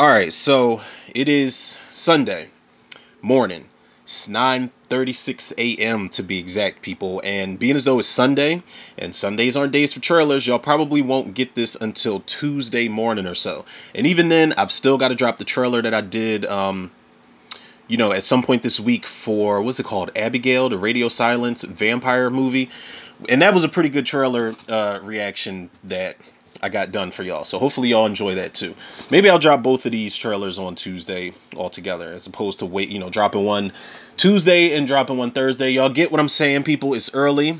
All right, so it is Sunday morning. It's 9:36 a.m. to be exact, people. And being as though it's Sunday, and Sundays aren't days for trailers, y'all probably won't get this until Tuesday morning or so. And even then, I've still got to drop the trailer that I did, um, you know, at some point this week for what's it called, Abigail, the Radio Silence vampire movie. And that was a pretty good trailer uh, reaction that I got done for y'all. So hopefully y'all enjoy that too. Maybe I'll drop both of these trailers on Tuesday altogether, as opposed to wait, you know, dropping one Tuesday and dropping one Thursday. Y'all get what I'm saying, people? It's early.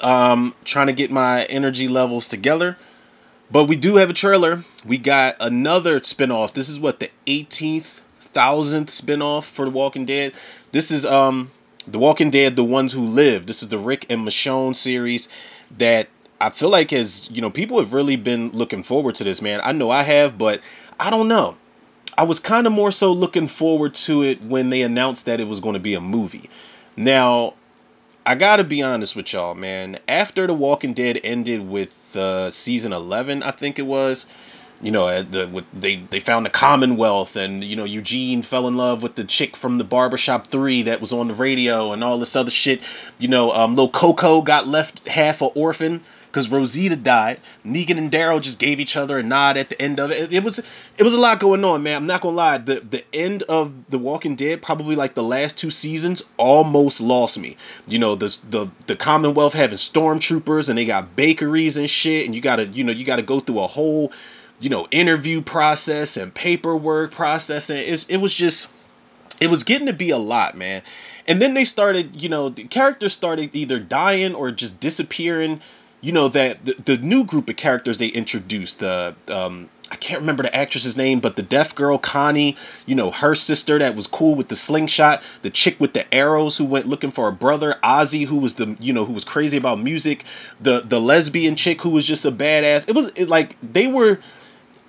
Um, trying to get my energy levels together. But we do have a trailer. We got another spinoff. This is what the 18th thousandth spinoff for The Walking Dead. This is um The Walking Dead: The Ones Who Live. This is the Rick and Michonne series that I feel like as you know, people have really been looking forward to this, man. I know I have, but I don't know. I was kind of more so looking forward to it when they announced that it was going to be a movie. Now, I gotta be honest with y'all, man. After The Walking Dead ended with uh, season eleven, I think it was. You know, the with, they they found the Commonwealth, and you know Eugene fell in love with the chick from the Barbershop Three that was on the radio, and all this other shit. You know, um, little Coco got left half a orphan because Rosita died. Negan and Daryl just gave each other a nod at the end of it. it. Was it was a lot going on, man. I'm not gonna lie. The the end of The Walking Dead, probably like the last two seasons, almost lost me. You know, the the the Commonwealth having stormtroopers and they got bakeries and shit, and you gotta you know you gotta go through a whole you know interview process and paperwork process, and it's, it was just it was getting to be a lot, man. And then they started, you know, the characters started either dying or just disappearing you know that the, the new group of characters they introduced the um I can't remember the actress's name, but the deaf girl Connie, you know, her sister that was cool with the slingshot, the chick with the arrows who went looking for a brother, Ozzy who was the you know who was crazy about music, the the lesbian chick who was just a badass. It was it, like they were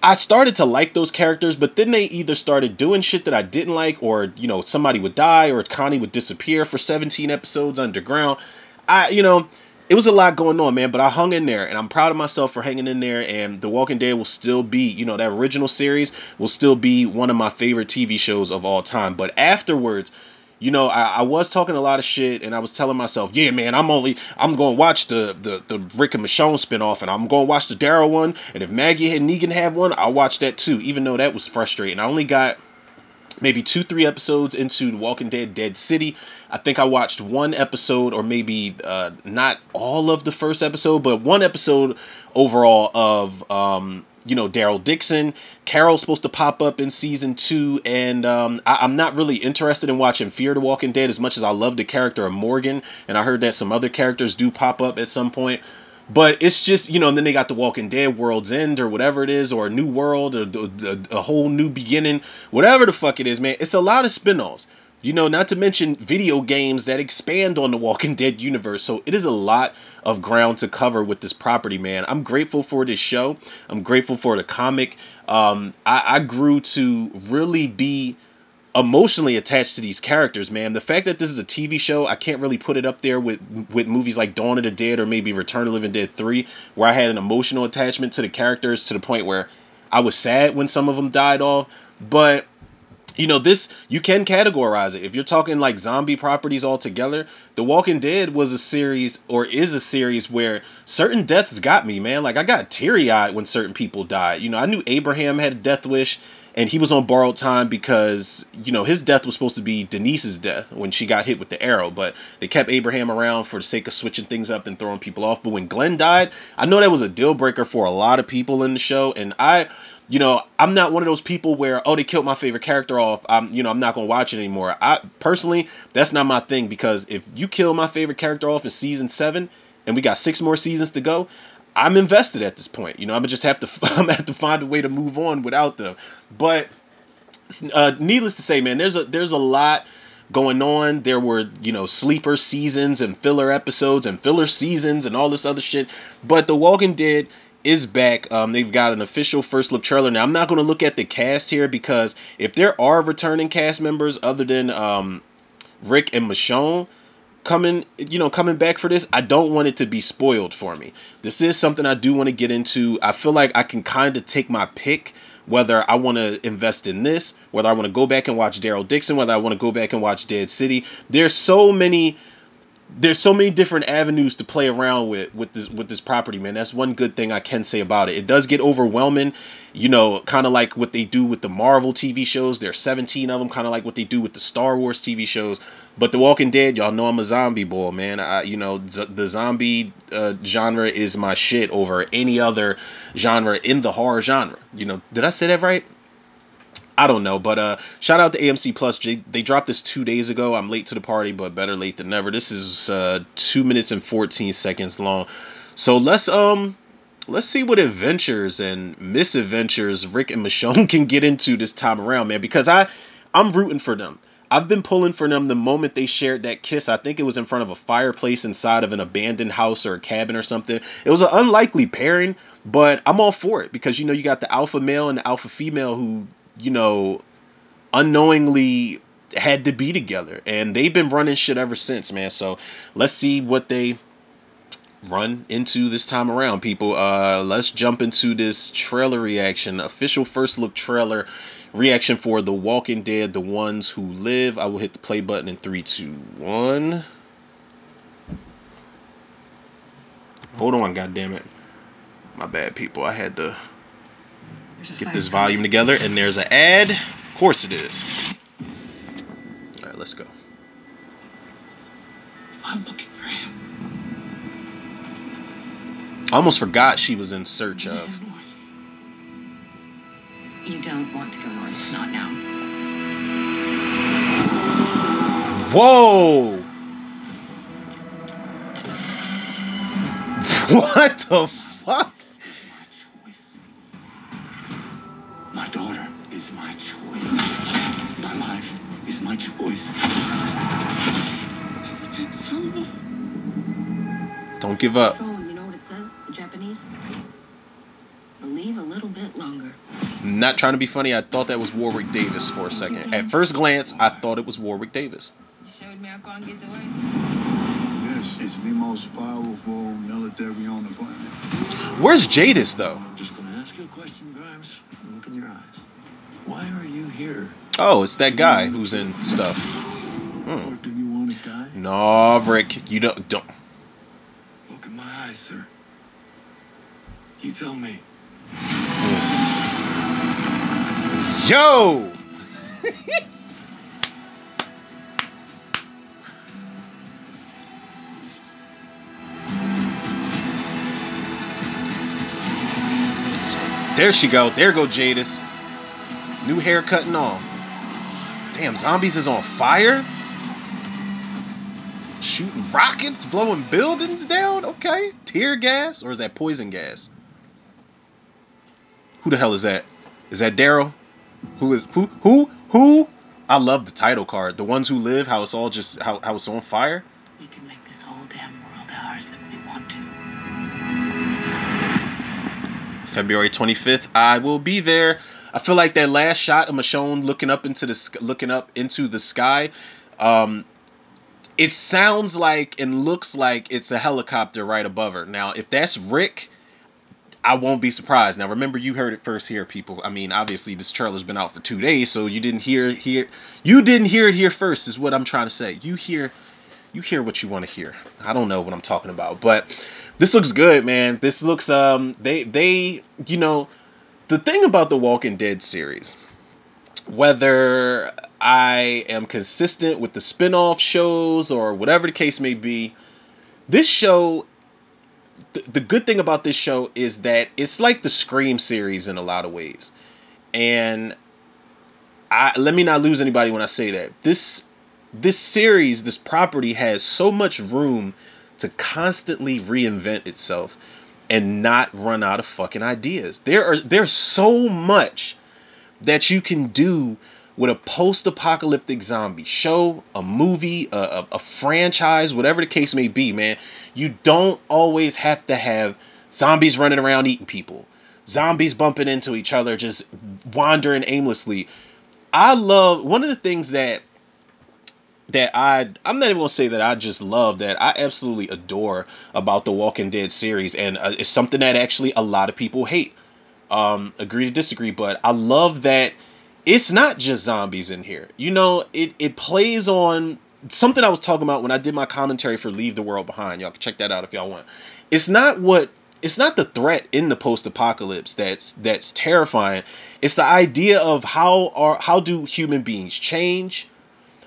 I started to like those characters, but then they either started doing shit that I didn't like, or you know, somebody would die, or Connie would disappear for 17 episodes underground. I, you know, it was a lot going on, man, but I hung in there and I'm proud of myself for hanging in there. And The Walking Dead will still be, you know, that original series will still be one of my favorite TV shows of all time. But afterwards, you know, I, I was talking a lot of shit and I was telling myself, yeah, man, I'm only, I'm to watch the, the, the Rick and Michonne spinoff and I'm to watch the Daryl one. And if Maggie and Negan have one, I'll watch that too, even though that was frustrating. I only got maybe two three episodes into walking dead dead city. I think i watched one episode or maybe uh, not all of the first episode but one episode overall of um, you know daryl dixon carol's supposed to pop up in season two and um, I- i'm not really interested in watching fear the walking dead as much as i love the character of morgan and i heard that some other characters do pop up at some point but it's just you know, and then they got the Walking Dead World's End or whatever it is, or a new world, or a, a, a whole new beginning, whatever the fuck it is, man. It's a lot of spin-offs. You know, not to mention video games that expand on the Walking Dead universe. So it is a lot of ground to cover with this property, man. I'm grateful for this show. I'm grateful for the comic. Um, I, I grew to really be emotionally attached to these characters, man. The fact that this is a TV show, I can't really put it up there with with movies like Dawn of the Dead or maybe Return of Living Dead 3 where I had an emotional attachment to the characters to the point where I was sad when some of them died off, but you know this you can categorize it. If you're talking like zombie properties altogether the walking dead was a series or is a series where certain deaths got me man. Like i got teary-eyed when certain people died. You know i knew abraham had a death wish and he was on borrowed time because you know his death was supposed to be Denise's death when she got hit with the arrow, but they kept Abraham around for the sake of switching things up and throwing people off. But when Glenn died, I know that was a deal breaker for a lot of people in the show, and I. You know, I'm not one of those people where oh they killed my favorite character off. I'm you know I'm not gonna watch it anymore. I personally that's not my thing because if you kill my favorite character off in season seven and we got six more seasons to go, I'm invested at this point. You know, I'm gonna just have to I'm gonna have to find a way to move on without them. But uh, needless to say, man, there's a there's a lot going on. There were you know sleeper seasons and filler episodes and filler seasons and all this other shit. But The Walking Dead is back. Um, they've got an official first look trailer. Now I'm not going to look at the cast here because if there are returning cast members other than um, Rick and Michonne coming you know coming back for this i don't want it to be spoiled for me this is something i do want to get into i feel like i can kind of take my pick whether I want to invest in this, whether I want to go back and watch Daryl Dixon, whether I want to go back and watch Dead City. There's so many there's so many different avenues to play around with with this with this property, man. That's one good thing I can say about it. It does get overwhelming, you know, kind of like what they do with the Marvel TV shows. There's 17 of them, kind of like what they do with the Star Wars TV shows. But The Walking Dead, y'all know I'm a zombie boy, man. I, you know, z- the zombie uh, genre is my shit over any other genre in the horror genre. You know, did I say that right? I don't know, but uh, shout out to AMC Plus. They dropped this two days ago. I'm late to the party, but better late than never. This is uh, two minutes and 14 seconds long. So let's um let's see what adventures and misadventures Rick and Michonne can get into this time around, man. Because I I'm rooting for them. I've been pulling for them the moment they shared that kiss. I think it was in front of a fireplace inside of an abandoned house or a cabin or something. It was an unlikely pairing, but I'm all for it because you know you got the alpha male and the alpha female who you know, unknowingly had to be together. And they've been running shit ever since, man. So let's see what they run into this time around, people. Uh let's jump into this trailer reaction. Official first look trailer reaction for The Walking Dead, The Ones Who Live. I will hit the play button in three, two, one. Hold on, god damn it. My bad people. I had to get this volume together and there's an ad. Of course it is. All right let's go. I'm looking for him. I almost forgot she was in search of. you don't want to go north not now. Whoa! What the fuck daughter is my choice. My life is my choice. It's been so long. don't give up Phone, you know what it says? The Japanese? Believe a little bit longer. not trying to be funny I thought that was Warwick Davis for a second at first glance I thought it was Warwick Davis You showed me I can't get away. This is the most powerful military on the planet. where's Jadis though just gonna ask you a question, Grimes. Look in your eyes. Why are you here? oh it's that guy who's in stuff hmm. Or do you want to die? no Rick you don't don't Look in my eyes, sir. You tell me. yo There she go. There go Jadis. New haircut and all. Damn, zombies is on fire. Shooting rockets, blowing buildings down. Okay, tear gas or is that poison gas? Who the hell is that? Is that Daryl? Who is who? Who? Who? I love the title card. The ones who live. How it's all just how how it's on fire. February 25th, I will be there. I feel like that last shot of Michonne looking up into the looking up into the sky, um, it sounds like and looks like it's a helicopter right above her. Now, if that's Rick, I won't be surprised. Now, remember you heard it first here, people. I mean, obviously this trailer's been out for two days, so you didn't hear here. You didn't hear it here first, is what I'm trying to say. You hear, you hear what you want to hear. I don't know what I'm talking about, but this looks good, man. This looks um they they you know the thing about the Walking Dead series, whether I am consistent with the spin-off shows or whatever the case may be, this show the, the good thing about this show is that it's like the Scream series in a lot of ways. And I let me not lose anybody when I say that. This this series, this property has so much room to constantly reinvent itself and not run out of fucking ideas. There are there's so much that you can do with a post-apocalyptic zombie show, a movie, a, a, a franchise, whatever the case may be, man. You don't always have to have zombies running around eating people, zombies bumping into each other, just wandering aimlessly. I love one of the things that that I I'm not even gonna say that I just love that I absolutely adore about the Walking Dead series, and uh, it's something that actually a lot of people hate. um, agree to disagree, but I love that it's not just zombies in here. You know, it it plays on something I was talking about when I did my commentary for Leave the World Behind. Y'all can check that out if y'all want. It's not what it's not the threat in the post-apocalypse that's that's terrifying. It's the idea of how are how do human beings change?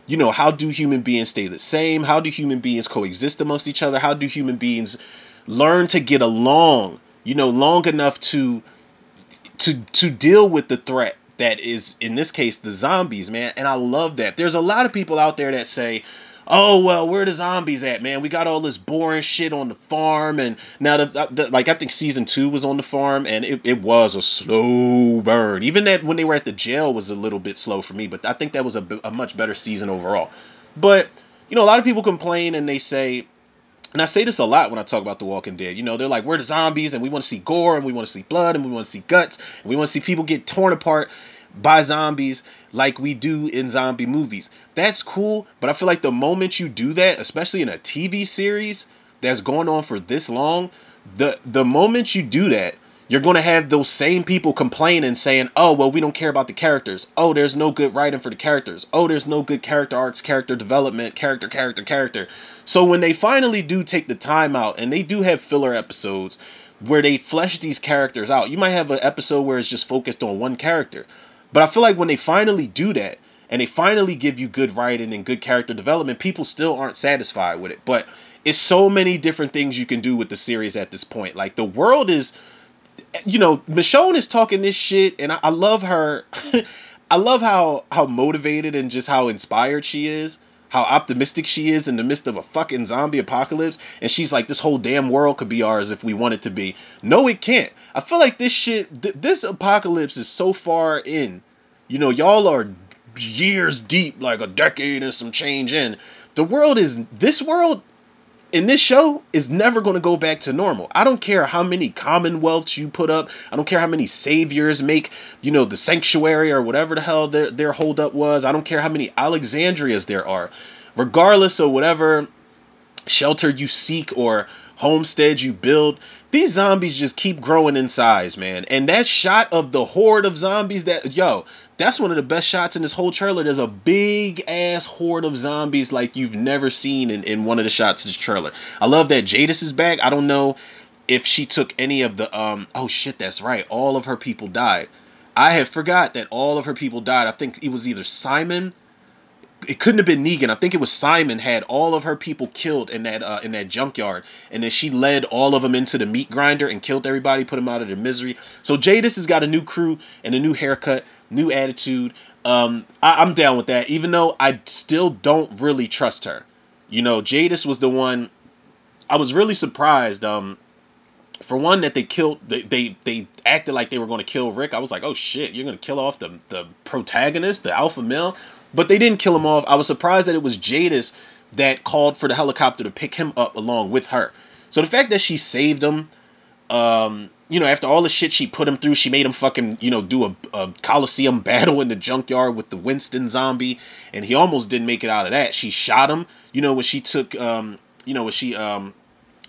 You know, how do human beings stay the same? How do human beings coexist amongst each other? How do human beings learn to get along? You know, long enough to to to deal with the threat that is in this case the zombies, man. And I love that. There's a lot of people out there that say, "Oh well, where the zombies at, man? We got all this boring shit on the farm." And now, the, the, like I think season two was on the farm, and it, it was a slow burn. Even that when they were at the jail was a little bit slow for me, but I think that was a, a much better season overall. But you know, a lot of people complain and they say, and I say this a lot when I talk about The Walking Dead. You know, they're like, we're the zombies and we want to see gore and we want to see blood and we want to see guts and we want to see people get torn apart by zombies like we do in zombie movies. That's cool, but I feel like the moment you do that, especially in a TV series that's going on for this long, the the moment you do that, you're going to have those same people complaining saying, "Oh, well, we don't care about the characters. Oh, there's no good writing for the characters. Oh, there's no good character arcs, character development, character, character, character." So when they finally do take the time out and they do have filler episodes where they flesh these characters out. You might have an episode where it's just focused on one character. But I feel like when they finally do that and they finally give you good writing and good character development, people still aren't satisfied with it. But it's so many different things you can do with the series at this point. Like the world is you know, Michonne is talking this shit, and I, I love her. I love how how motivated and just how inspired she is, how optimistic she is in the midst of a fucking zombie apocalypse. And she's like, this whole damn world could be ours if we want it to be. No, it can't. I feel like this shit, th- this apocalypse is so far in. You know, y'all are years deep, like a decade and some change in. The world is this world in this show is never going to go back to normal. I don't care how many commonwealths you put up. I don't care how many saviors make, you know, the sanctuary or whatever the hell their their holdup was. I don't care how many Alexandrias there are. Regardless of whatever shelter you seek or homestead you build, these zombies just keep growing in size, man. And that shot of the horde of zombies that yo, that's one of the best shots in this whole trailer. There's a big ass horde of zombies like you've never seen in, in one of the shots of this trailer. I love that Jadis is back. I don't know if she took any of the um oh shit, that's right. All of her people died. I had forgot that all of her people died. I think it was either Simon it couldn't have been Negan. I think it was Simon had all of her people killed in that uh, in that junkyard, and then she led all of them into the meat grinder and killed everybody, put them out of their misery. So Jadis has got a new crew and a new haircut, new attitude. Um, I, I'm down with that, even though I still don't really trust her. You know, Jadis was the one. I was really surprised. Um, for one that they killed they, they they acted like they were going to kill rick i was like oh shit you're going to kill off the the protagonist the alpha male but they didn't kill him off i was surprised that it was jadis that called for the helicopter to pick him up along with her so the fact that she saved him um you know after all the shit she put him through she made him fucking you know do a, a coliseum battle in the junkyard with the winslow zombie and he almost didn't make it out of that she shot him you know when she took um you know when she um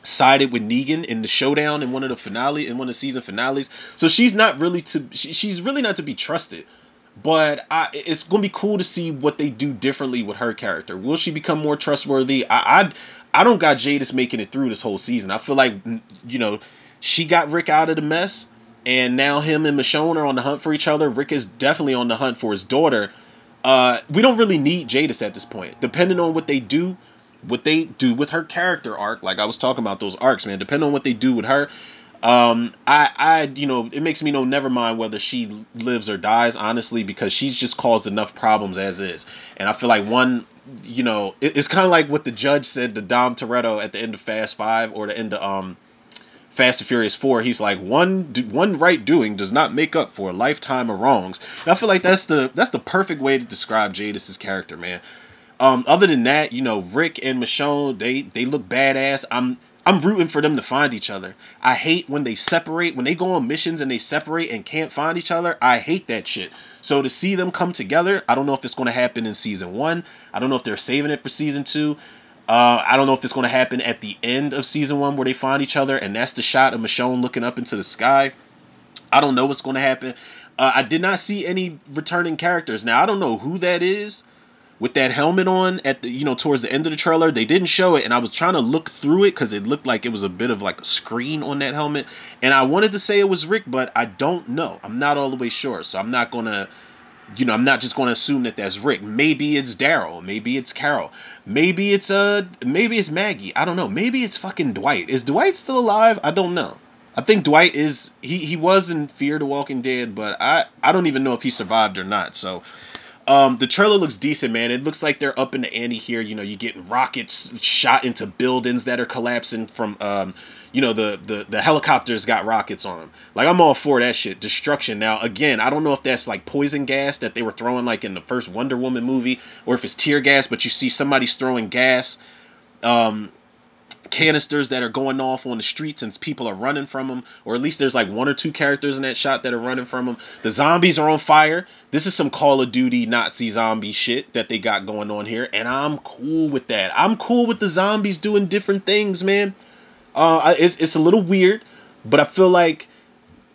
sided with Negan in the showdown in one of the finale in one of the season finales. So she's not really to she, she's really not to be trusted. But I, it's gonna be cool to see what they do differently with her character. Will she become more trustworthy? I, I, I don't got Jadis making it through this whole season. I feel like you know she got Rick out of the mess, and now him and Michonne are on the hunt for each other. Rick is definitely on the hunt for his daughter. Uh, we don't really need Jadis at this point. Depending on what they do, what they do with her character arc, like I was talking about those arcs, man, depending on what they do with her, um, I, I, you know, it makes me know never mind whether she lives or dies, honestly, because she's just caused enough problems as is. And I feel like one, you know, it, it's kind of like what the judge said to Dom Toretto at the end of Fast Five or the end of um, Fast and Furious Four. He's like one one right doing does not make up for a lifetime of wrongs. And I feel like that's the that's the perfect way to describe Jadis's character, man. Um, other than that, you know, Rick and Michonne, they they look badass. I'm I'm rooting for them to find each other. I hate when they separate, when they go on missions and they separate and can't find each other. I hate that shit. So to see them come together, I don't know if it's going to happen in season one. I don't know if they're saving it for season two. Uh, I don't know if it's going to happen at the end of season one where they find each other and that's the shot of Michonne looking up into the sky. I don't know what's going to happen. Uh, I did not see any returning characters. Now I don't know who that is with that helmet on at the you know towards the end of the trailer. They didn't show it, and I was trying to look through it because it looked like it was a bit of like a screen on that helmet, and I wanted to say it was Rick, but I don't know. I'm not all the way sure, so I'm not gonna. You know, I'm not just going to assume that that's Rick. Maybe it's Daryl. Maybe it's Carol. Maybe it's uh, maybe it's Maggie. I don't know. Maybe it's fucking Dwight. Is Dwight still alive? I don't know. I think Dwight is he he was in Fear the Walking Dead, but I I don't even know if he survived or not. So um, the trailer looks decent, man. It looks like they're up in the ante here. You know, you're getting rockets shot into buildings that are collapsing from, um, you know, the, the the helicopters got rockets on them. Like I'm all for that shit. Destruction. Now, again, I don't know if that's like poison gas that they were throwing like in the first Wonder Woman movie, or if it's tear gas. But you see somebody's throwing gas. Um, canisters that are going off on the streets and people are running from them or at least there's like one or two characters in that shot that are running from them the zombies are on fire this is some call of duty nazi zombie shit that they got going on here and i'm cool with that i'm cool with the zombies doing different things man uh it's, it's a little weird but i feel like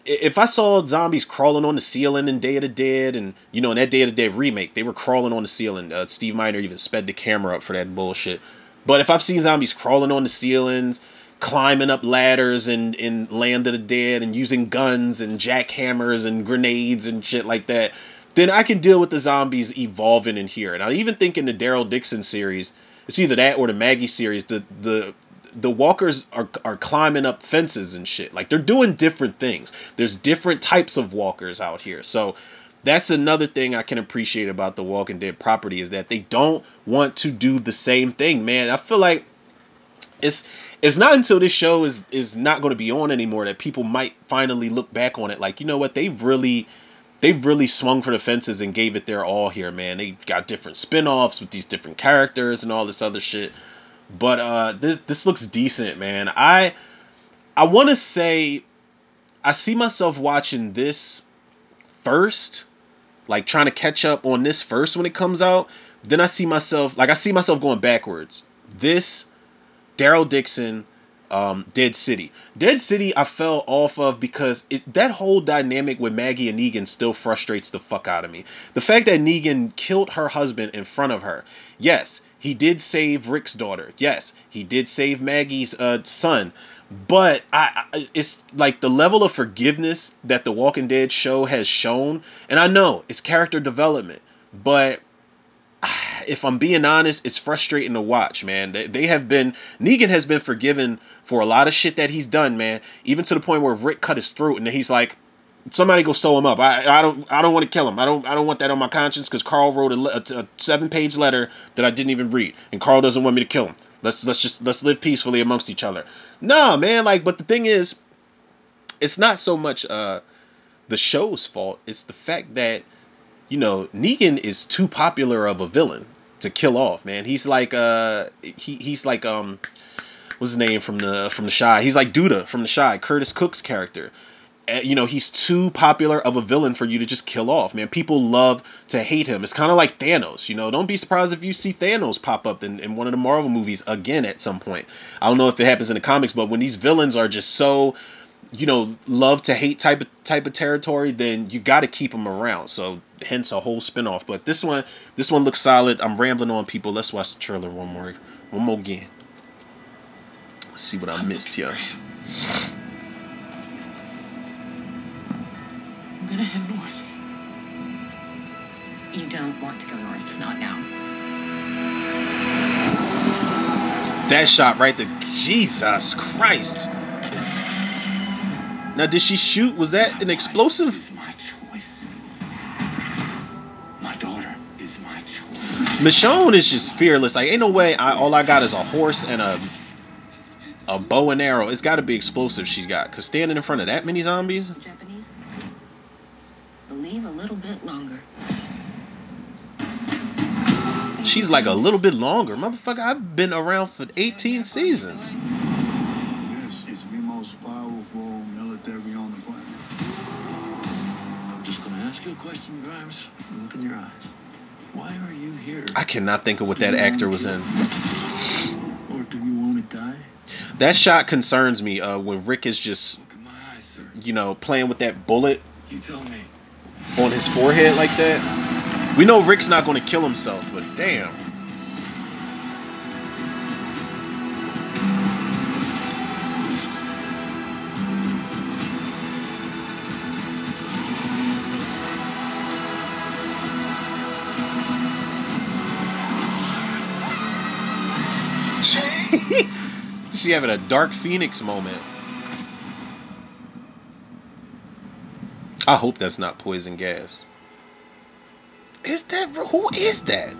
if I saw zombies crawling on the ceiling in Day of the Dead, and you know in that Day of the Dead remake, they were crawling on the ceiling. Uh, Steve Miner even sped the camera up for that bullshit. But if I've seen zombies crawling on the ceilings, climbing up ladders and in Land of the Dead and using guns and jackhammers and grenades and shit like that, then I can deal with the zombies evolving in here. And I even think in the Daryl Dixon series, it's either that or the Maggie series, the the the walkers are are climbing up fences and shit. Like they're doing different things. There's different types of walkers out here. So that's another thing I can appreciate about the Walking Dead property is that they don't want to do the same thing, man. I feel like it's it's not until this show is is not going to be on anymore that people might finally look back on it like, you know what, they've really they've really swung for the fences and gave it their all here, man. They got different spin-offs with these different characters and all this other shit. But uh this this looks decent, man. I I want to say I see myself watching this first like trying to catch up on this first when it comes out. Then I see myself like I see myself going backwards. This Daryl Dixon, um, Dead City. Dead City I fell off of because it that whole dynamic with Maggie and Negan still frustrates the fuck out of me. The fact that Negan killed her husband in front of her. Yes, he did save Rick's daughter. Yes, he did save Maggie's uh, son but I, I, it's like the level of forgiveness that the Walking Dead show has shown, and I know it's character development, but if I'm being honest, it's frustrating to watch, man. They, they have been Negan has been forgiven for a lot of shit that he's done, man. Even to the point where Rick cut his throat, and he's like, somebody go sew him up. I, I don't I don't want to kill him. I don't I don't want that on my conscience because Carl wrote a, a, a seven page letter that I didn't even read, and Carl doesn't want me to kill him. Let's let's just let's live peacefully amongst each other. Nah, man. Like, but the thing is, it's not so much uh the show's fault. It's the fact that you know Negan is too popular of a villain to kill off. Man, he's like uh he he's like um what's his name from the from the Chi? He's like Douda from the Chi, Curtiss Cook's character. Uh, you know he's too popular of a villain for you to just kill off man. People love to hate him. It's kind of like thanos you know? Don't be surprised if you see thanos pop up in, in one of the marvel movies again at some point. I don't know if it happens in the comics but when these villains are just so you know love to hate type of type of territory then you got to keep them around. So hence a whole spin-off. But this one this one looks solid. I'm rambling on people. Let's watch the trailer one more one more again. Let's see what i missed here I'm gonna head north. You don't want to go north, not now. That shot right there. Jesus Christ. Now, did she shoot? Was that an explosive? My choice. My daughter is my choice. Michonne is just fearless. Like, ain't no way. I, all I got is a horse and a a bow and arrow. It's got to be explosive she's got. Cause standing in front of that many zombies. Japanese? Believe a little bit longer. She's like a little bit longer, motherfucker. I've been around for 18 seasons. This is the most powerful military on the planet. I'm just gonna ask you a question, Grimes. Look in your eyes. Why are you here? I cannot think of what that actor was in. Or do you want to die? That shot concerns me. Uh, when Rick is just Look in my eyes, you know, playing with that bullet You tell me. On his forehead like that. We know Rick's not going to kill himself, but damn. she having a Dark Phoenix moment. I hope that's not poison gas. Is that who is that?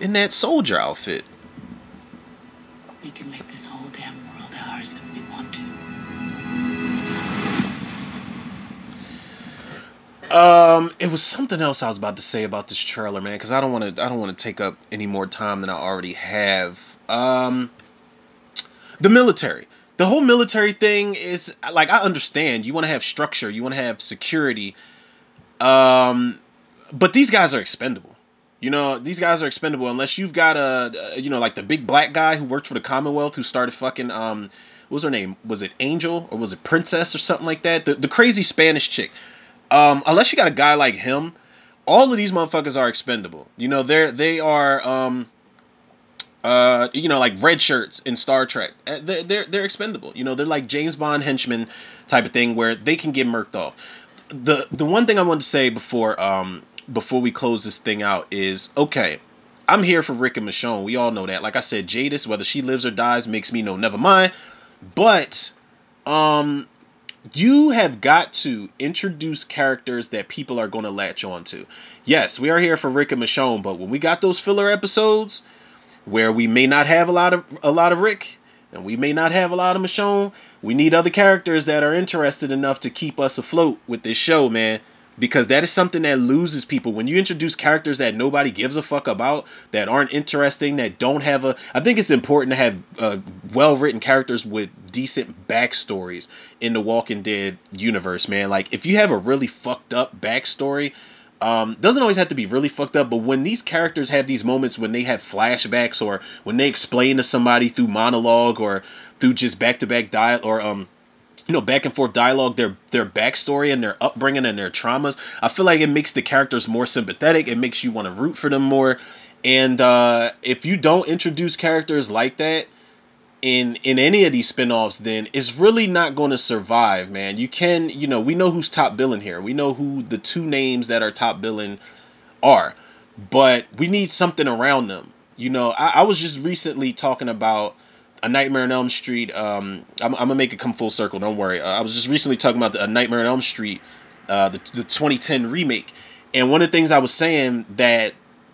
In that soldier outfit. We can make this whole damn world ours if we want to. Um, it was something else I was about to say about this trailer, man, because I don't want to. I don't want to take up any more time than I already have. Um, the military, the whole military thing is like I understand. You want to have structure, you want to have security. Um, but these guys are expendable. You know, these guys are expendable unless you've got a, you know, like the big black guy who worked for the Commonwealth who started fucking um, what was her name? Was it Angel or was it Princess or something like that? The the crazy Spanish chick. Um, unless you got a guy like him, all of these motherfuckers are expendable. You know, they're they are um uh you know like red shirts in Star Trek. Uh, They're they're, they're expendable. You know, they're like James Bond henchmen type of thing where they can get murked off. The the one thing I wanted to say before um before we close this thing out is okay. I'm here for Rick and Michonne. We all know that. Like I said, Jadis, whether she lives or dies, makes me know never mind. But um you have got to introduce characters that people are going to latch on to. Yes, we are here for Rick and Michonne, but when we got those filler episodes where we may not have a lot of a lot of Rick and we may not have a lot of Michonne, we need other characters that are interested enough to keep us afloat with this show, man. Because that is something that loses people. When you introduce characters that nobody gives a fuck about, that aren't interesting, that don't have a. I think it's important to have uh, well written characters with decent backstories in the Walking Dead universe, man. Like, if you have a really fucked up backstory, um, doesn't always have to be really fucked up, but when these characters have these moments when they have flashbacks or when they explain to somebody through monologue or through just back to back dial or um you know back and forth dialogue their their backstory and their upbringing and their traumas i feel like it makes the characters more sympathetic. It makes you want to root for them more. And uh if you don't introduce characters like that in in any of these spin-offs then it's really not going to survive man. You can you know we know who's top billing here. We know who the two names that are top billing are. But we need something around them. You know i, I was just recently talking about a nightmare on elm street um i'm, I'm gonna make it come full circle don't worry. Uh, i was just recently talking about the, a nightmare on elm street uh the, the 2010 remake. And one of the things i was saying that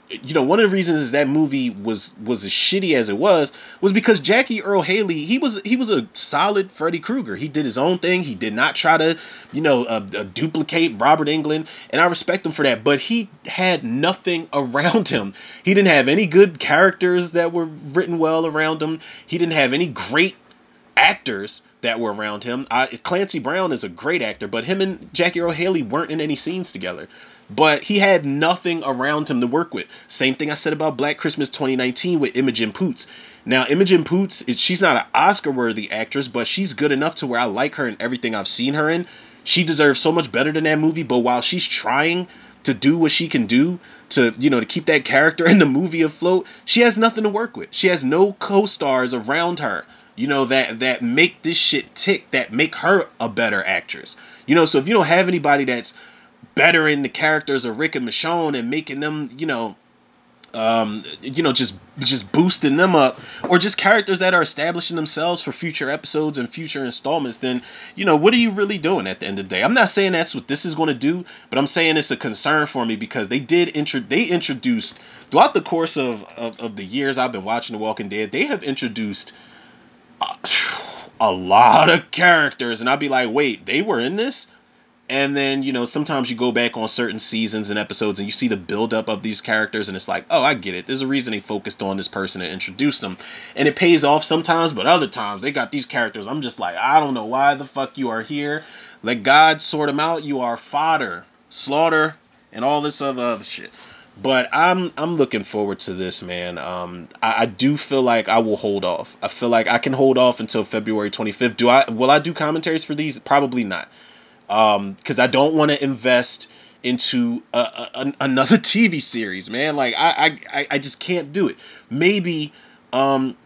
you know one of the reasons that movie was was as shitty as it was was because Jackie Earle Haley he was he was a solid Freddy Krueger. He did his own thing. He did not try to you know uh, uh, duplicate Robert Englund and I respect him for that but he had nothing around him. He didn't have any good characters that were written well around him. He didn't have any great actors that were around him. I, Clancy Brown is a great actor, but him and Jackie Earle Haley weren't in any scenes together. But he had nothing around him to work with. Same thing I said about Black Christmas 2019 with Imogen Poots. Now, Imogen Poots, she's not an Oscar-worthy actress, but she's good enough to where I like her in everything I've seen her in. She deserves so much better than that movie. But while she's trying to do what she can do to you know to keep that character in the movie afloat, she has nothing to work with. She has no co-stars around her you know that that make this shit tick that make her a better actress. You know so if you don't have anybody that's bettering the characters of rick and michonne and making them you know um you know just just boosting them up or just characters that are establishing themselves for future episodes and future installments then you know what are you really doing at the end of the day? I'm not saying that's what this is going to do but i'm saying it's a concern for me because they did intro they introduced throughout the course of, of of the years i've been watching the walking dead they have introduced a lot of characters and I'd be like, wait, they were in this? And then, you know, sometimes you go back on certain seasons and episodes and you see the buildup of these characters and it's like, oh, I get it. There's a reason they focused on this person and introduced them. And it pays off sometimes, but other times they got these characters. I'm just like, I don't know why the fuck you are here. Let God sort them out. You are fodder, slaughter, and all this other, other shit. But I'm I'm looking forward to this, man. Um, I, I do feel like I will hold off. I feel like I can hold off until February 25th. Do I? Will I do commentaries for these? Probably not. Um, because I don't want to invest into a, a, another TV series, man. Like I, I I just can't do it. Maybe um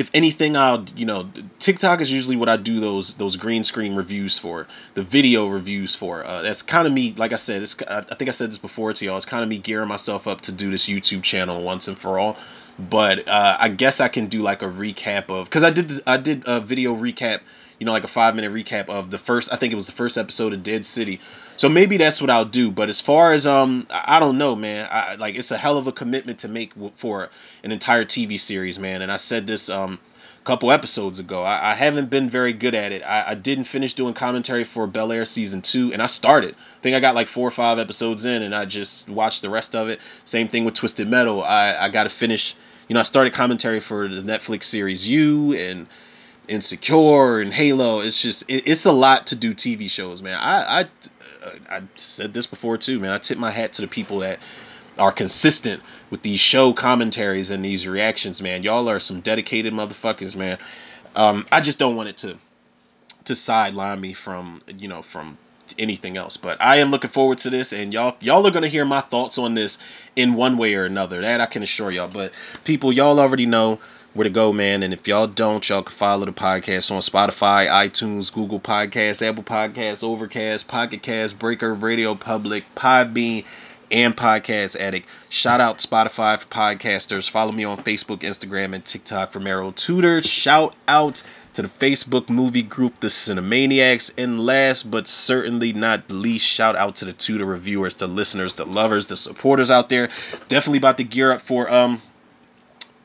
if anything, I'll you know TikTok is usually what I do those those green screen reviews for, the video reviews for. Uh, that's kind of me. Like I said, it's I think I said this before to y'all. It's kind of me gearing myself up to do this YouTube channel once and for all. But uh, I guess I can do like a recap of because I did I did a video recap you know, like a five minute recap of the first. I think it was the first episode of Dead City. So maybe that's what I'll do. But as far as um, I don't know, man. I like it's a hell of a commitment to make for an entire TV series, man. And I said this um couple episodes ago. I, I haven't been very good at it. I, I didn't finish doing commentary for Bel Air season two, and I started. I think I got like four or five episodes in, and I just watched the rest of it. Same thing with Twisted Metal. I I got to finish. You know, I started commentary for the Netflix series You and Insecure and Halo. It's just it, it's a lot to do TV shows, man. I I I said this before too, man. I tip my hat to the people that are consistent with these show commentaries and these reactions, man. Y'all are some dedicated motherfuckers, man. Um, I just don't want it to to sideline me from you know from anything else. But I am looking forward to this, and y'all y'all are gonna hear my thoughts on this in one way or another. That I can assure y'all. But people, y'all already know where to go, man. And if y'all don't, y'all can follow the podcast on Spotify, iTunes, Google Podcasts, Apple Podcasts, Overcast, Pocket Cast, Breaker, Radio Public, Podbean, and Podcast Addict. Shout out Spotify for podcasters. Follow me on Facebook, Instagram, and TikTok for Merrill Tudor. Shout out to the Facebook movie group, The Cinemaniacs. And last but certainly not least, shout out to the Tudor reviewers, the listeners, the lovers, the supporters out there. Definitely about to gear up for um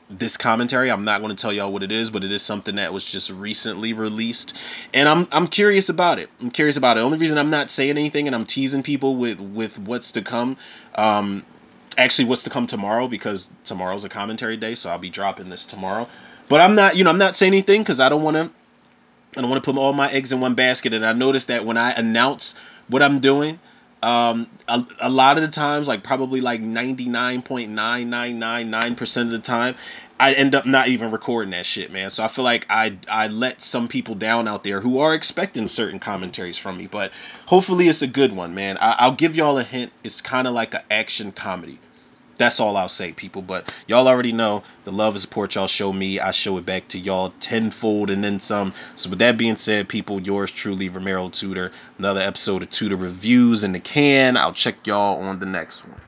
this commentary. I'm not going to tell y'all what it is, but it is something that was just recently released, and I'm I'm curious about it. I'm curious about it. Only reason I'm not saying anything and I'm teasing people with with what's to come, um, actually what's to come tomorrow because tomorrow's a commentary day, so I'll be dropping this tomorrow. But I'm not, you know, I'm not saying anything because I don't want to. I don't want to put all my eggs in one basket. And I noticed that when I announce what I'm doing, um, a, a lot of the times, like probably like 99.9999% of the time, I end up not even recording that shit, man. So I feel like I I let some people down out there who are expecting certain commentaries from me, but hopefully it's a good one, man. I, I'll give y'all a hint. It's kind of like an action comedy. That's all I'll say, people. But y'all already know the love and support y'all show me. I show it back to y'all tenfold and then some. So with that being said, people, yours truly, Romero Tudor. Another episode of Tudor Reviews in the can. I'll check y'all on the next one.